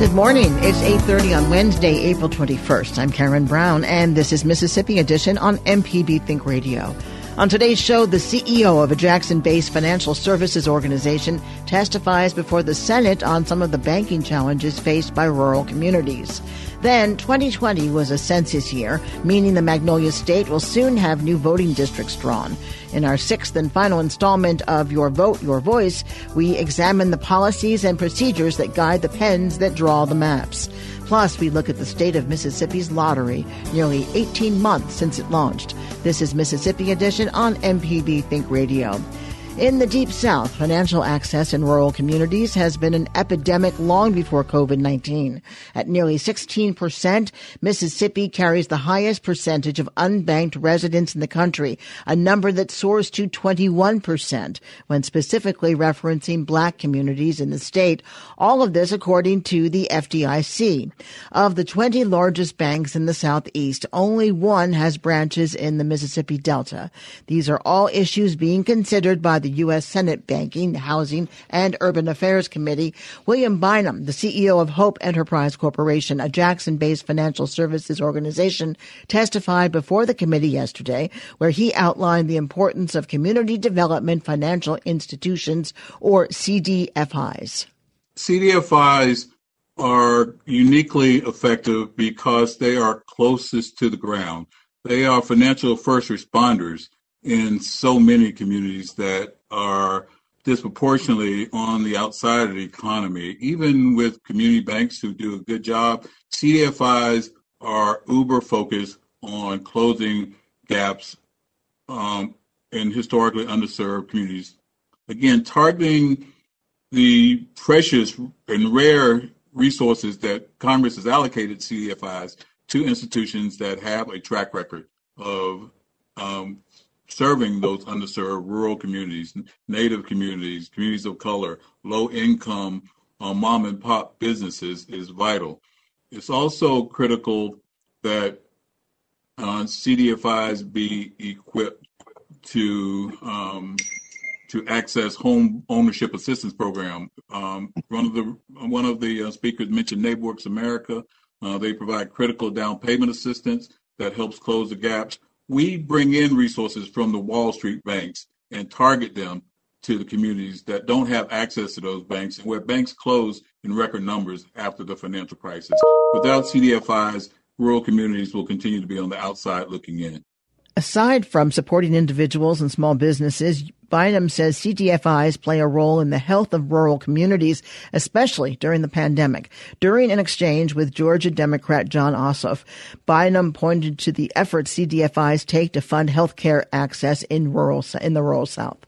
Good morning. It's 8:30 on Wednesday, April 21st. I'm Karen Brown and this is Mississippi Edition on MPB Think Radio. On today's show, the CEO of a Jackson-based financial services organization testifies before the Senate on some of the banking challenges faced by rural communities. Then, 2020 was a census year, meaning the Magnolia State will soon have new voting districts drawn. In our sixth and final installment of Your Vote, Your Voice, we examine the policies and procedures that guide the pens that draw the maps. Plus, we look at the state of Mississippi's lottery, nearly 18 months since it launched. This is Mississippi Edition on MPB Think Radio. In the Deep South, financial access in rural communities has been an epidemic long before COVID 19. At nearly 16%, Mississippi carries the highest percentage of unbanked residents in the country, a number that soars to 21% when specifically referencing black communities in the state. All of this according to the FDIC. Of the 20 largest banks in the Southeast, only one has branches in the Mississippi Delta. These are all issues being considered by the U.S. Senate Banking, Housing, and Urban Affairs Committee. William Bynum, the CEO of Hope Enterprise Corporation, a Jackson-based financial services organization, testified before the committee yesterday, where he outlined the importance of community development financial institutions, or CDFIs. CDFIs are uniquely effective because they are closest to the ground. They are financial first responders in so many communities that are disproportionately on the outside of the economy. Even with community banks who do a good job, CDFIs are uber focused on closing gaps um, in historically underserved communities. Again, targeting the precious and rare resources that Congress has allocated CDFIs to institutions that have a track record of um, serving those underserved rural communities, native communities, communities of color, low income uh, mom and pop businesses is vital. It's also critical that uh, CDFIs be equipped to um, to access home ownership assistance program. Um, one of the one of the uh, speakers mentioned NeighborWorks America. Uh, they provide critical down payment assistance that helps close the gaps we bring in resources from the Wall Street banks and target them to the communities that don't have access to those banks and where banks close in record numbers after the financial crisis. Without CDFIs, rural communities will continue to be on the outside looking in. Aside from supporting individuals and small businesses, Bynum says CDFIs play a role in the health of rural communities, especially during the pandemic. During an exchange with Georgia Democrat Jon Ossoff, Bynum pointed to the efforts CDFIs take to fund health care access in rural in the rural South.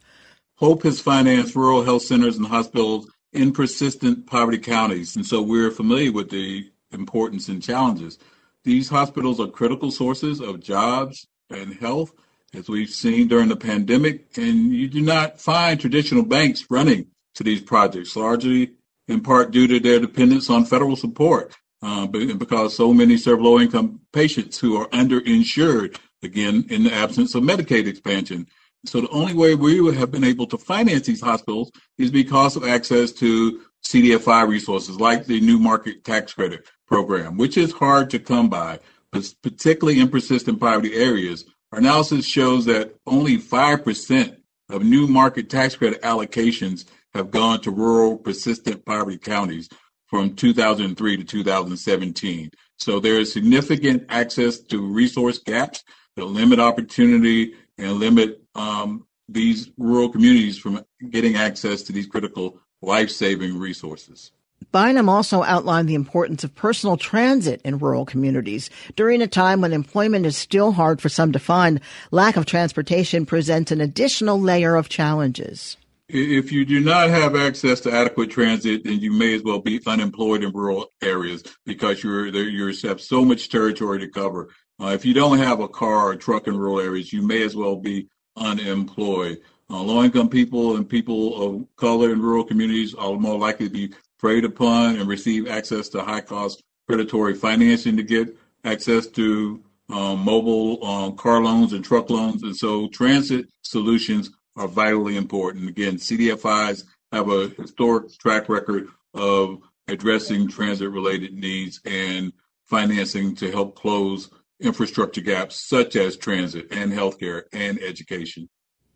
Hope has financed rural health centers and hospitals in persistent poverty counties, and so we're familiar with the importance and challenges. These hospitals are critical sources of jobs and health, as we've seen during the pandemic, and you do not find traditional banks running to these projects, largely in part due to their dependence on federal support, uh, because so many serve low income patients who are underinsured, again, in the absence of Medicaid expansion. So the only way we would have been able to finance these hospitals is because of access to CDFI resources like the New Market Tax Credit Program, which is hard to come by, particularly in persistent poverty areas. Our analysis shows that only 5% of new market tax credit allocations have gone to rural persistent poverty counties from 2003 to 2017. So there is significant access to resource gaps that limit opportunity and limit um, these rural communities from getting access to these critical life saving resources. Bynum also outlined the importance of personal transit in rural communities. During a time when employment is still hard for some to find, lack of transportation presents an additional layer of challenges. If you do not have access to adequate transit, then you may as well be unemployed in rural areas because you're you have so much territory to cover. Uh, if you don't have a car or truck in rural areas, you may as well be unemployed. Uh, low-income people and people of color in rural communities are more likely to be preyed upon and receive access to high-cost predatory financing to get access to um, mobile um, car loans and truck loans. And so transit solutions are vitally important. Again, CDFIs have a historic track record of addressing transit-related needs and financing to help close infrastructure gaps such as transit and healthcare and education.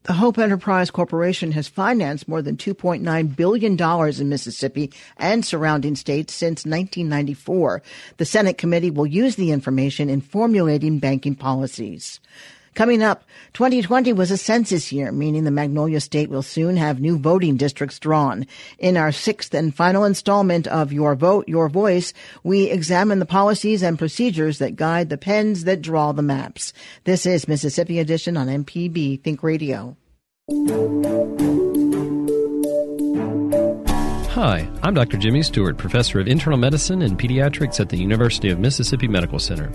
The Hope Enterprise Corporation has financed more than $2.9 billion in Mississippi and surrounding states since 1994. The Senate committee will use the information in formulating banking policies. Coming up, 2020 was a census year, meaning the Magnolia State will soon have new voting districts drawn. In our sixth and final installment of Your Vote, Your Voice, we examine the policies and procedures that guide the pens that draw the maps. This is Mississippi Edition on MPB Think Radio. Hi, I'm Dr. Jimmy Stewart, professor of internal medicine and pediatrics at the University of Mississippi Medical Center.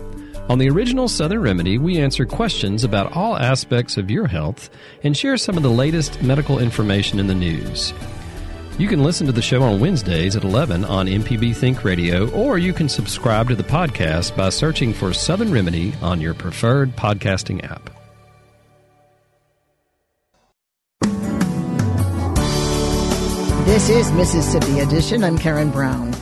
On the original Southern Remedy, we answer questions about all aspects of your health and share some of the latest medical information in the news. You can listen to the show on Wednesdays at 11 on MPB Think Radio, or you can subscribe to the podcast by searching for Southern Remedy on your preferred podcasting app. This is Mississippi Edition. I'm Karen Brown.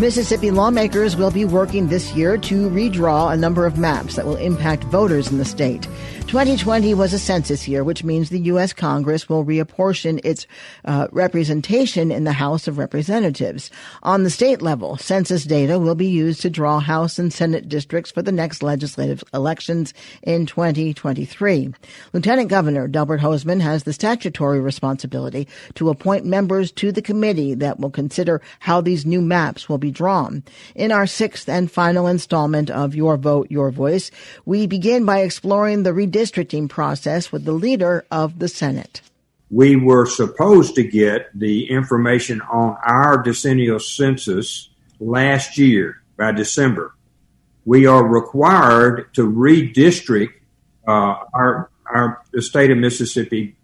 Mississippi lawmakers will be working this year to redraw a number of maps that will impact voters in the state. 2020 was a census year, which means the U.S. Congress will reapportion its uh, representation in the House of Representatives. On the state level, census data will be used to draw House and Senate districts for the next legislative elections in 2023. Lieutenant Governor Delbert Hosemann has the statutory responsibility to appoint members to the committee that will consider how these new maps will be drawn. In our sixth and final installment of Your Vote, Your Voice, we begin by exploring the redistricting process with the leader of the Senate. We were supposed to get the information on our decennial census last year by December. We are required to redistrict uh, our, our the state of Mississippi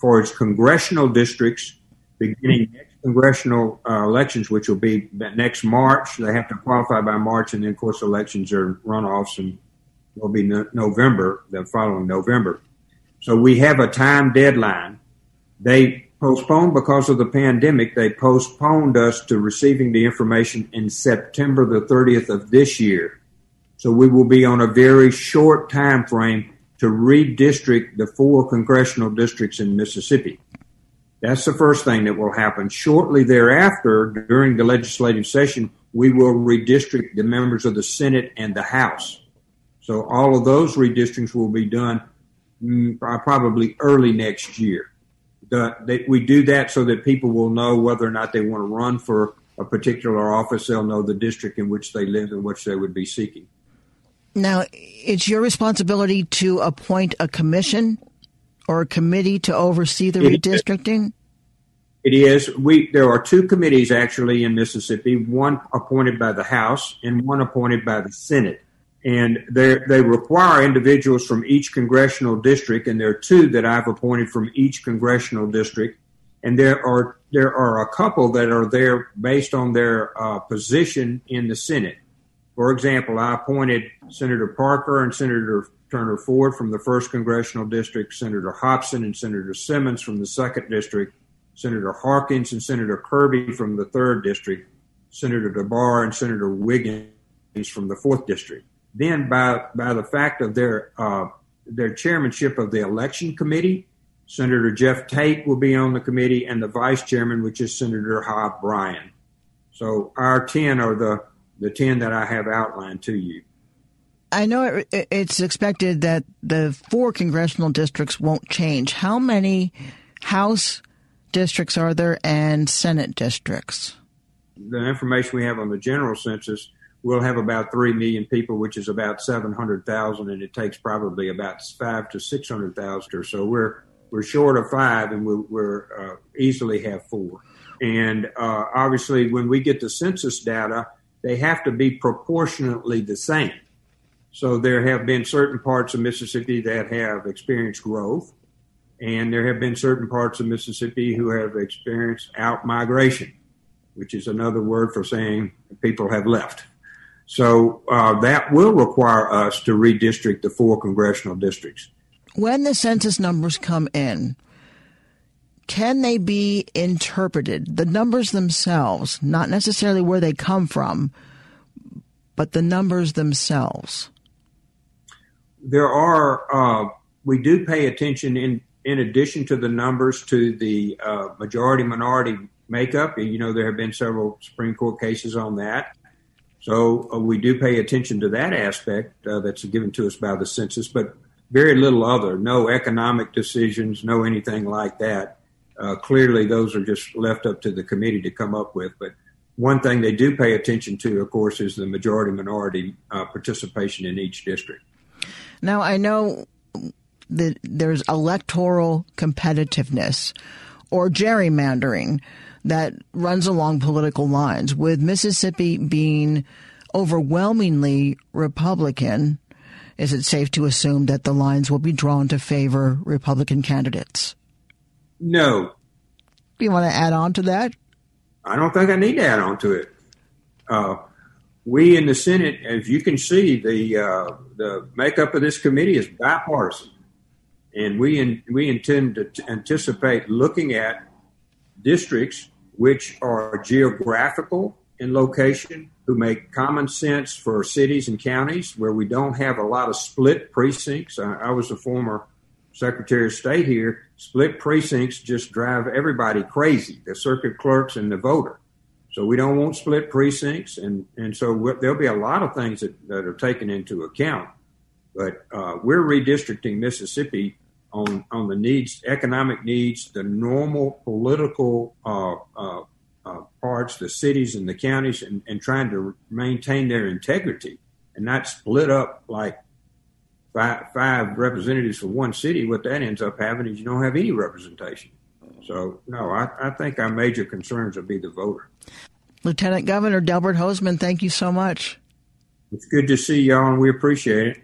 for its congressional districts beginning next congressional uh, elections, which will be next March. They have to qualify by March, and then, of course, elections are runoffs and will be no- November, the following November. So we have a time deadline. They postponed because of the pandemic. They postponed us to receiving the information in September the 30th of this year. So we will be on a very short time frame to redistrict the four congressional districts in Mississippi. That's the first thing that will happen. Shortly thereafter, during the legislative session, we will redistrict the members of the Senate and the House. So all of those redistricts will be done mm, probably early next year. The, they, we do that so that people will know whether or not they want to run for a particular office. They'll know the district in which they live and which they would be seeking. Now, it's your responsibility to appoint a commission or a committee to oversee the it redistricting. Is. It is. We there are two committees actually in Mississippi. One appointed by the House and one appointed by the Senate. and they require individuals from each congressional district, and there are two that I've appointed from each congressional district, and there are there are a couple that are there based on their uh, position in the Senate. For example, I appointed Senator Parker and Senator Turner Ford from the first congressional district, Senator Hopson and Senator Simmons from the second district, Senator Harkins and Senator Kirby from the third district, Senator DeBar and Senator Wiggins from the fourth district. Then, by by the fact of their uh, their chairmanship of the election committee, Senator Jeff Tate will be on the committee, and the vice chairman, which is Senator Hob Bryan. So our ten are the the ten that I have outlined to you. I know it, it's expected that the four congressional districts won't change. How many House districts are there and Senate districts? The information we have on the general census, we'll have about 3 million people, which is about 700,000, and it takes probably about five to 600,000 or so. We're, we're short of five, and we'll, we're uh, easily have four. And uh, obviously, when we get the census data, they have to be proportionately the same. So there have been certain parts of Mississippi that have experienced growth, and there have been certain parts of Mississippi who have experienced out migration, which is another word for saying people have left. So uh, that will require us to redistrict the four congressional districts. When the census numbers come in, can they be interpreted? The numbers themselves, not necessarily where they come from, but the numbers themselves there are uh, we do pay attention in in addition to the numbers to the uh, majority minority makeup. You know, there have been several Supreme Court cases on that. So uh, we do pay attention to that aspect uh, that's given to us by the census, but very little other. No economic decisions, no anything like that. Uh, clearly, those are just left up to the committee to come up with. But one thing they do pay attention to, of course, is the majority minority uh, participation in each district. Now, I know that there's electoral competitiveness or gerrymandering that runs along political lines, with Mississippi being overwhelmingly Republican. Is it safe to assume that the lines will be drawn to favor Republican candidates? No. Do you want to add on to that? I don't think I need to add on to it. Uh, we in the Senate, as you can see, the uh, the makeup of this committee is bipartisan, and we in, we intend to t- anticipate looking at districts which are geographical in location, who make common sense for cities and counties, where we don't have a lot of split precincts. I, I was a former Secretary of State here. Split precincts just drive everybody crazy, the circuit clerks and the voter. So we don't want split precincts, and and so there'll be a lot of things that, that are taken into account. But uh, we're redistricting Mississippi on on the needs, economic needs, the normal political uh, uh, uh, parts, the cities and the counties, and, and trying to maintain their integrity and not split up like five, five representatives for one city. What that ends up having is you don't have any representation. So no, I, I think our major concerns will be the voter. Lieutenant Governor Delbert Hosemann, thank you so much. It's good to see y'all, and we appreciate it.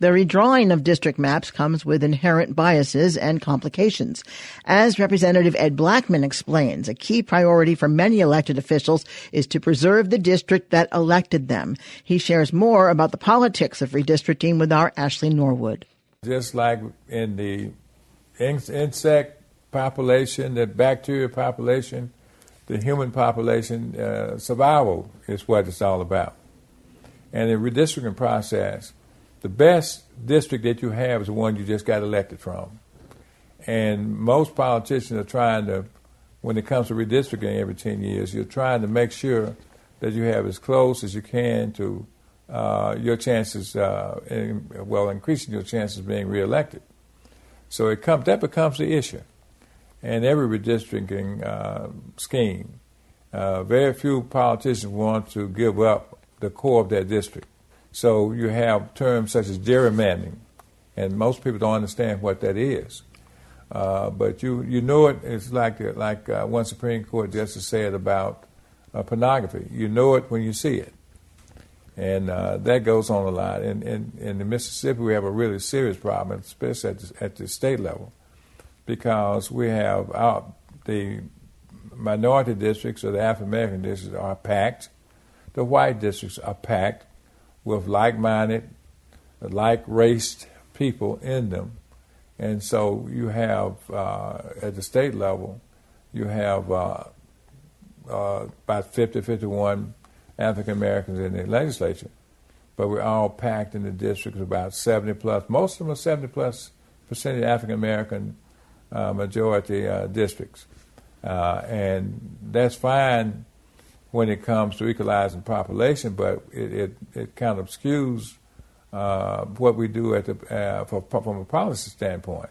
The redrawing of district maps comes with inherent biases and complications. As Representative Ed Blackmon explains, a key priority for many elected officials is to preserve the district that elected them. He shares more about the politics of redistricting with our Ashley Norwood. Just like in the insect population, the bacteria population, the human population uh, survival is what it's all about. And the redistricting process, the best district that you have is the one you just got elected from. And most politicians are trying to, when it comes to redistricting every 10 years, you're trying to make sure that you have as close as you can to uh, your chances, uh, in, well, increasing your chances of being reelected. So it comes, that becomes the issue in every redistricting uh, scheme, uh, very few politicians want to give up the core of their district. So you have terms such as gerrymandering, and most people don't understand what that is. Uh, but you, you know it. It's like like uh, one Supreme Court justice said about uh, pornography. You know it when you see it. and uh, that goes on a lot. In, in, in Mississippi, we have a really serious problem, especially at the, at the state level, because we have our, the minority districts or the African American districts are packed. The white districts are packed with like minded, like raced people in them. And so you have, uh, at the state level, you have uh, uh, about 50, 51 African Americans in the legislature, but we're all packed in the districts about 70 plus. Most of them are 70 plus percent African American uh, majority uh, districts. Uh, and that's fine when it comes to equalizing population, but it, it, it kind of skews uh, what we do at the, uh, for, from a policy standpoint.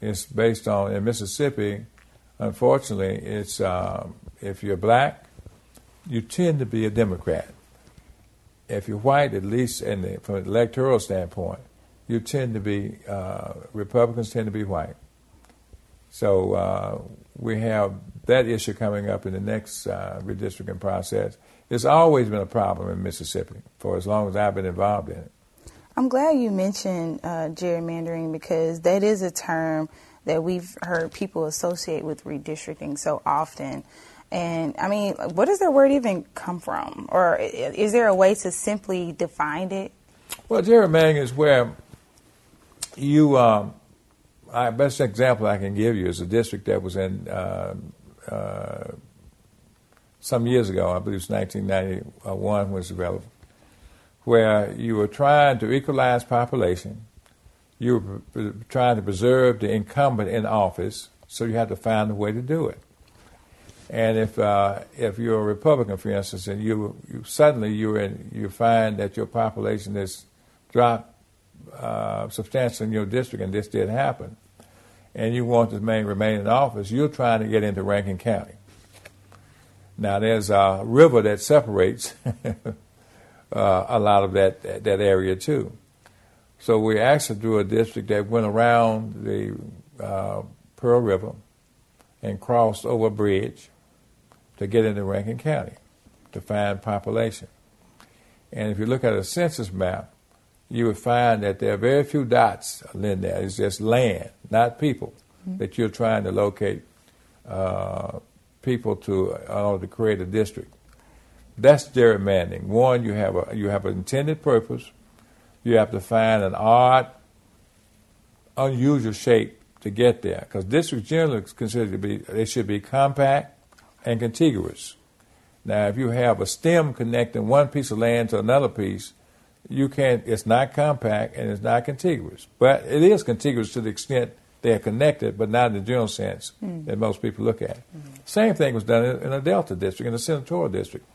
It's based on, in Mississippi, unfortunately, it's um, if you're black, you tend to be a Democrat. If you're white, at least the, from an electoral standpoint, you tend to be, uh, Republicans tend to be white. So uh, we have that issue coming up in the next uh, redistricting process. It's always been a problem in Mississippi for as long as I've been involved in it. I'm glad you mentioned uh, gerrymandering because that is a term that we've heard people associate with redistricting so often. And I mean, what does that word even come from? Or is there a way to simply define it? Well, gerrymandering is where you um, I, best example I can give you is a district that was in uh, uh, some years ago, I believe it was 1991 was developed, where you were trying to equalize population, you were trying to preserve the incumbent in office, so you had to find a way to do it. And if uh, if you're a Republican, for instance, and you, you suddenly you in, you find that your population has dropped uh, substantially in your district, and this did happen, and you want to remain in office, you're trying to get into Rankin County. Now, there's a river that separates uh, a lot of that, that area too. So we actually drew a district that went around the uh, Pearl River and crossed over a bridge to get into Rankin County to find population. And if you look at a census map, you would find that there are very few dots in there. It's just land, not people, mm-hmm. that you're trying to locate uh, people to in order to create a district. That's gerrymandering. One, you have a you have an intended purpose. You have to find an odd, unusual shape to get there, because districts generally considered to be they should be compact and contiguous. Now, if you have a stem connecting one piece of land to another piece, you can't. It's not compact and it's not contiguous, but it is contiguous to the extent they are connected, but not in the general sense mm. that most people look at. Mm. Same thing was done in a Delta district, in a senatorial district,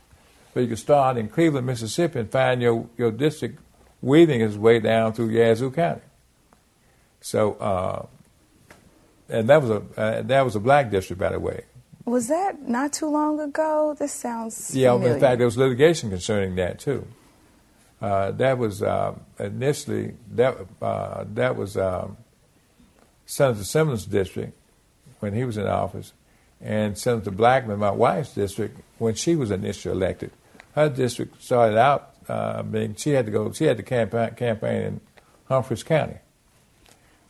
where you could start in Cleveland, Mississippi, and find your your district weaving its way down through Yazoo County. So, uh, and that was a uh, that was a black district, by the way. Was that not too long ago? This sounds yeah. Familiar. In fact, there was litigation concerning that too. Uh, that was uh, initially that uh, that was um, Senator Simmons' district when he was in office, and Senator Blackmon, my wife's district, when she was initially elected. Her district started out uh, being she had to go she had to campaign campaign in Humphreys County,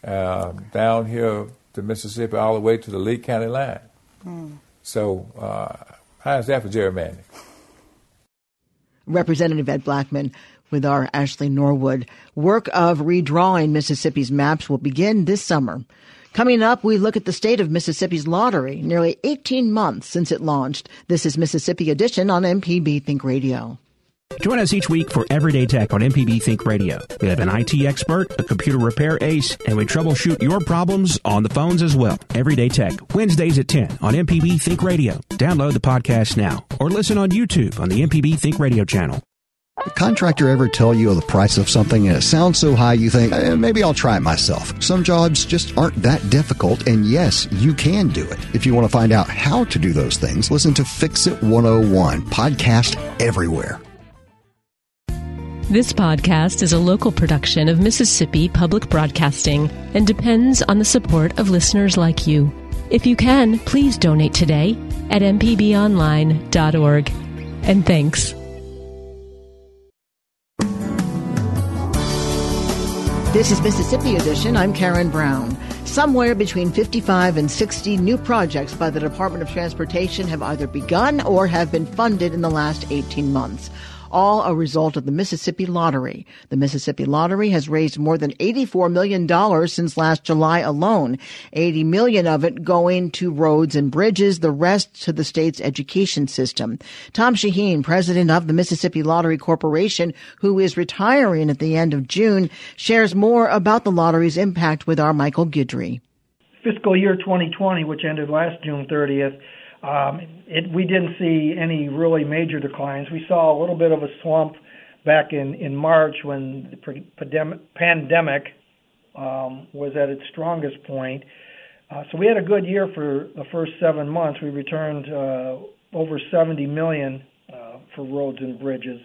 uh, down here to Mississippi, all the way to the Lee County line. Mm. So how is that for gerrymandering? Representative Ed Blackmon with our Ashley Norwood. Work of redrawing Mississippi's maps will begin this summer. Coming up, we look at the state of Mississippi's lottery, nearly 18 months since it launched. This is Mississippi Edition on MPB Think Radio. Join us each week for Everyday Tech on MPB Think Radio. We have an IT expert, a computer repair ace, and we troubleshoot your problems on the phones as well. Everyday Tech, Wednesdays at 10 on MPB Think Radio. Download the podcast now or listen on YouTube on the MPB Think Radio channel. Contractor ever tell you the price of something and it sounds so high you think, eh, maybe I'll try it myself. Some jobs just aren't that difficult, and yes, you can do it. If you want to find out how to do those things, listen to Fix It 101, podcast everywhere. This podcast is a local production of Mississippi Public Broadcasting and depends on the support of listeners like you. If you can, please donate today at mpbonline.org. And thanks. This is Mississippi Edition. I'm Karen Brown. Somewhere between 55 and 60 new projects by the Department of Transportation have either begun or have been funded in the last 18 months all a result of the Mississippi Lottery. The Mississippi Lottery has raised more than $84 million since last July alone, 80 million of it going to roads and bridges, the rest to the state's education system. Tom Shaheen, president of the Mississippi Lottery Corporation, who is retiring at the end of June, shares more about the lottery's impact with our Michael Guidry. Fiscal year 2020, which ended last June 30th, um, it, we didn't see any really major declines. We saw a little bit of a slump back in, in March when the pandemic um, was at its strongest point. Uh, so we had a good year for the first seven months. We returned uh, over 70 million uh, for roads and bridges.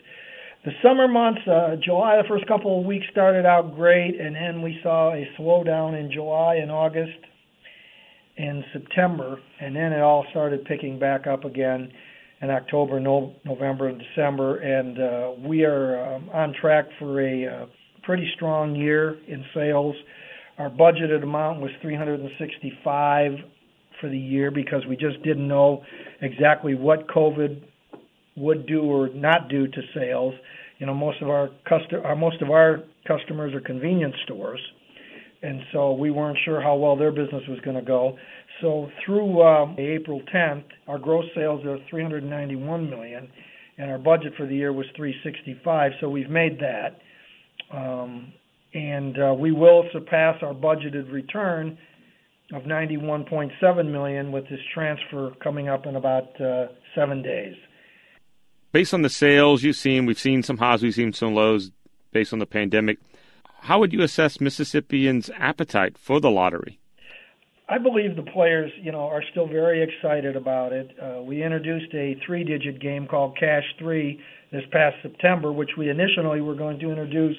The summer months, uh, July, the first couple of weeks started out great, and then we saw a slowdown in July and August in September, and then it all started picking back up again in October, no, November, and December. And uh, we are um, on track for a uh, pretty strong year in sales. Our budgeted amount was 365 for the year because we just didn't know exactly what COVID would do or not do to sales. You know, most of our custom, uh, most of our customers are convenience stores and so we weren't sure how well their business was going to go. So through um, April 10th, our gross sales are 391 million, and our budget for the year was 365. So we've made that, um, and uh, we will surpass our budgeted return of 91.7 million with this transfer coming up in about uh, seven days. Based on the sales you've seen, we've seen some highs, we've seen some lows based on the pandemic how would you assess Mississippians' appetite for the lottery? I believe the players, you know, are still very excited about it. Uh, we introduced a three-digit game called Cash Three this past September, which we initially were going to introduce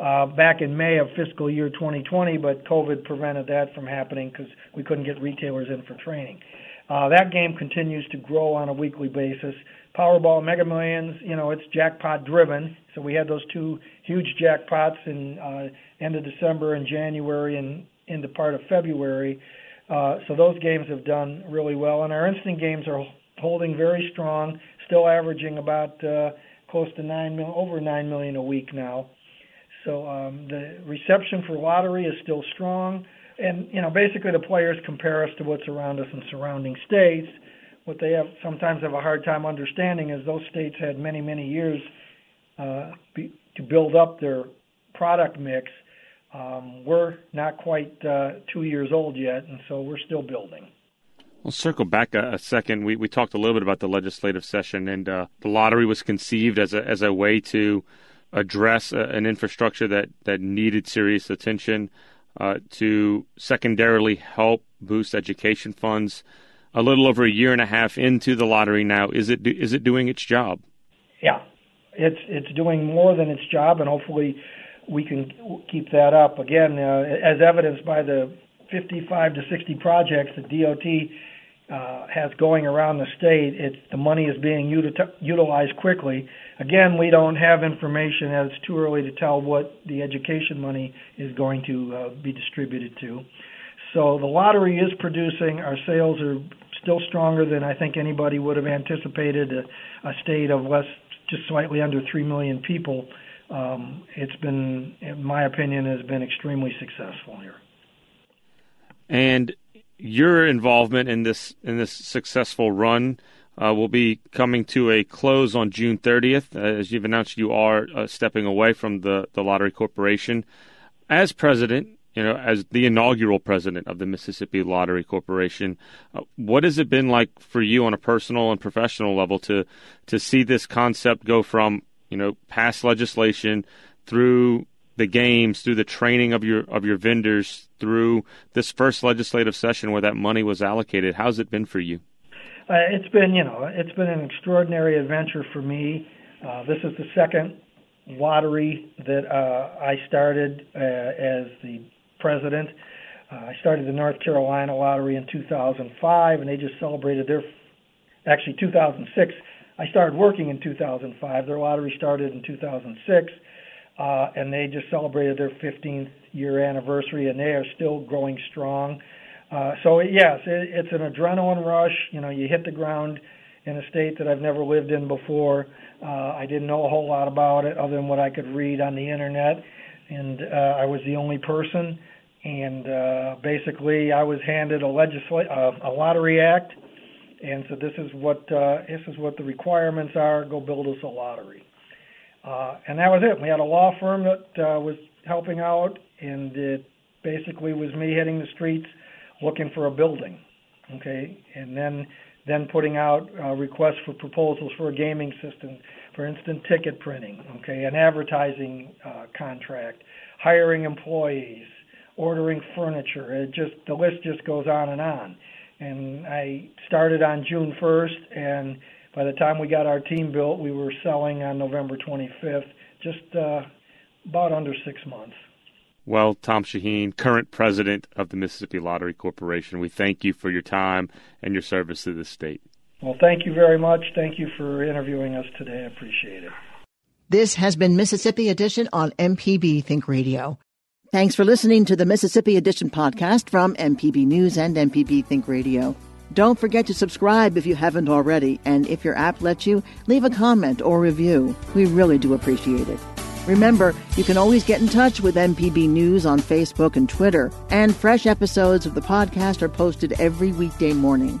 uh, back in May of fiscal year 2020, but COVID prevented that from happening because we couldn't get retailers in for training. Uh, that game continues to grow on a weekly basis. Powerball Mega Millions, you know, it's jackpot driven. So we had those two huge jackpots in uh, end of December and January and into part of February. Uh, so those games have done really well, and our instant games are holding very strong, still averaging about uh, close to nine mil, over nine million a week now. So um, the reception for lottery is still strong, and you know basically the players compare us to what's around us in surrounding states what they have sometimes have a hard time understanding is those states had many many years uh, be, to build up their product mix. Um, we're not quite uh, two years old yet, and so we're still building. We'll circle back a, a, second. We we talked a little bit about the legislative session, and uh, the lottery was conceived as a as a way to address a, an infrastructure that that needed serious attention, uh, to secondarily help boost education funds a little over a year and a half into the lottery now. Is it is it doing its job? Yeah, it's it's doing more than its job, and hopefully we can keep that up. Again, uh, as evidenced by the 55 to 60 projects that DOT uh, has going around the state, it's the money is being util- utilized quickly. Again, we don't have information as it's too early to tell what the education money is going to uh, be distributed to. So the lottery is producing. Our sales are still stronger than I think anybody would have anticipated. A, a state of less, just slightly under three million people. Um, it's been, in my opinion, has been extremely successful here. And your involvement in this in this successful run uh, will be coming to a close on June 30th. Uh, as you've announced, you are uh, stepping away from the the lottery corporation. As president, you know, as the inaugural president of the Mississippi Lottery Corporation, uh, what has it been like for you on a personal and professional level to to see this concept go from you know past legislation through the games, through the training of your of your vendors, through this first legislative session where that money was allocated? How's it been for you? Uh, it's been, you know, it's been an extraordinary adventure for me. Uh, this is the second lottery that uh, I started uh, as the president. Uh, I started the North Carolina Lottery in 2005, and they just celebrated their, actually 2006. I started working in 2005. Their lottery started in 2006, uh, and they just celebrated their 15th year anniversary, and they are still growing strong. Uh, so yes, it, it's an adrenaline rush. You know, you hit the ground in a state that I've never lived in before. Uh, I didn't know a whole lot about it other than what I could read on the internet, and uh, I was the only person. And uh, basically, I was handed a legisla- uh, a lottery act, and so this is what uh, this is what the requirements are. Go build us a lottery. Uh, and that was it. We had a law firm that uh, was helping out, and it basically was me hitting the streets looking for a building, okay, and then then putting out uh, requests for proposals for a gaming system, for instance, ticket printing, okay, an advertising uh, contract, hiring employees, ordering furniture. It just the list just goes on and on. And I started on June 1st, and by the time we got our team built, we were selling on November 25th, just uh, about under six months. Well, Tom Shaheen, current president of the Mississippi Lottery Corporation, we thank you for your time and your service to the state. Well, thank you very much. Thank you for interviewing us today. I appreciate it. This has been Mississippi Edition on MPB Think Radio. Thanks for listening to the Mississippi Edition podcast from MPB News and MPB Think Radio. Don't forget to subscribe if you haven't already, and if your app lets you, leave a comment or review. We really do appreciate it. Remember, you can always get in touch with MPB News on Facebook and Twitter, and fresh episodes of the podcast are posted every weekday morning.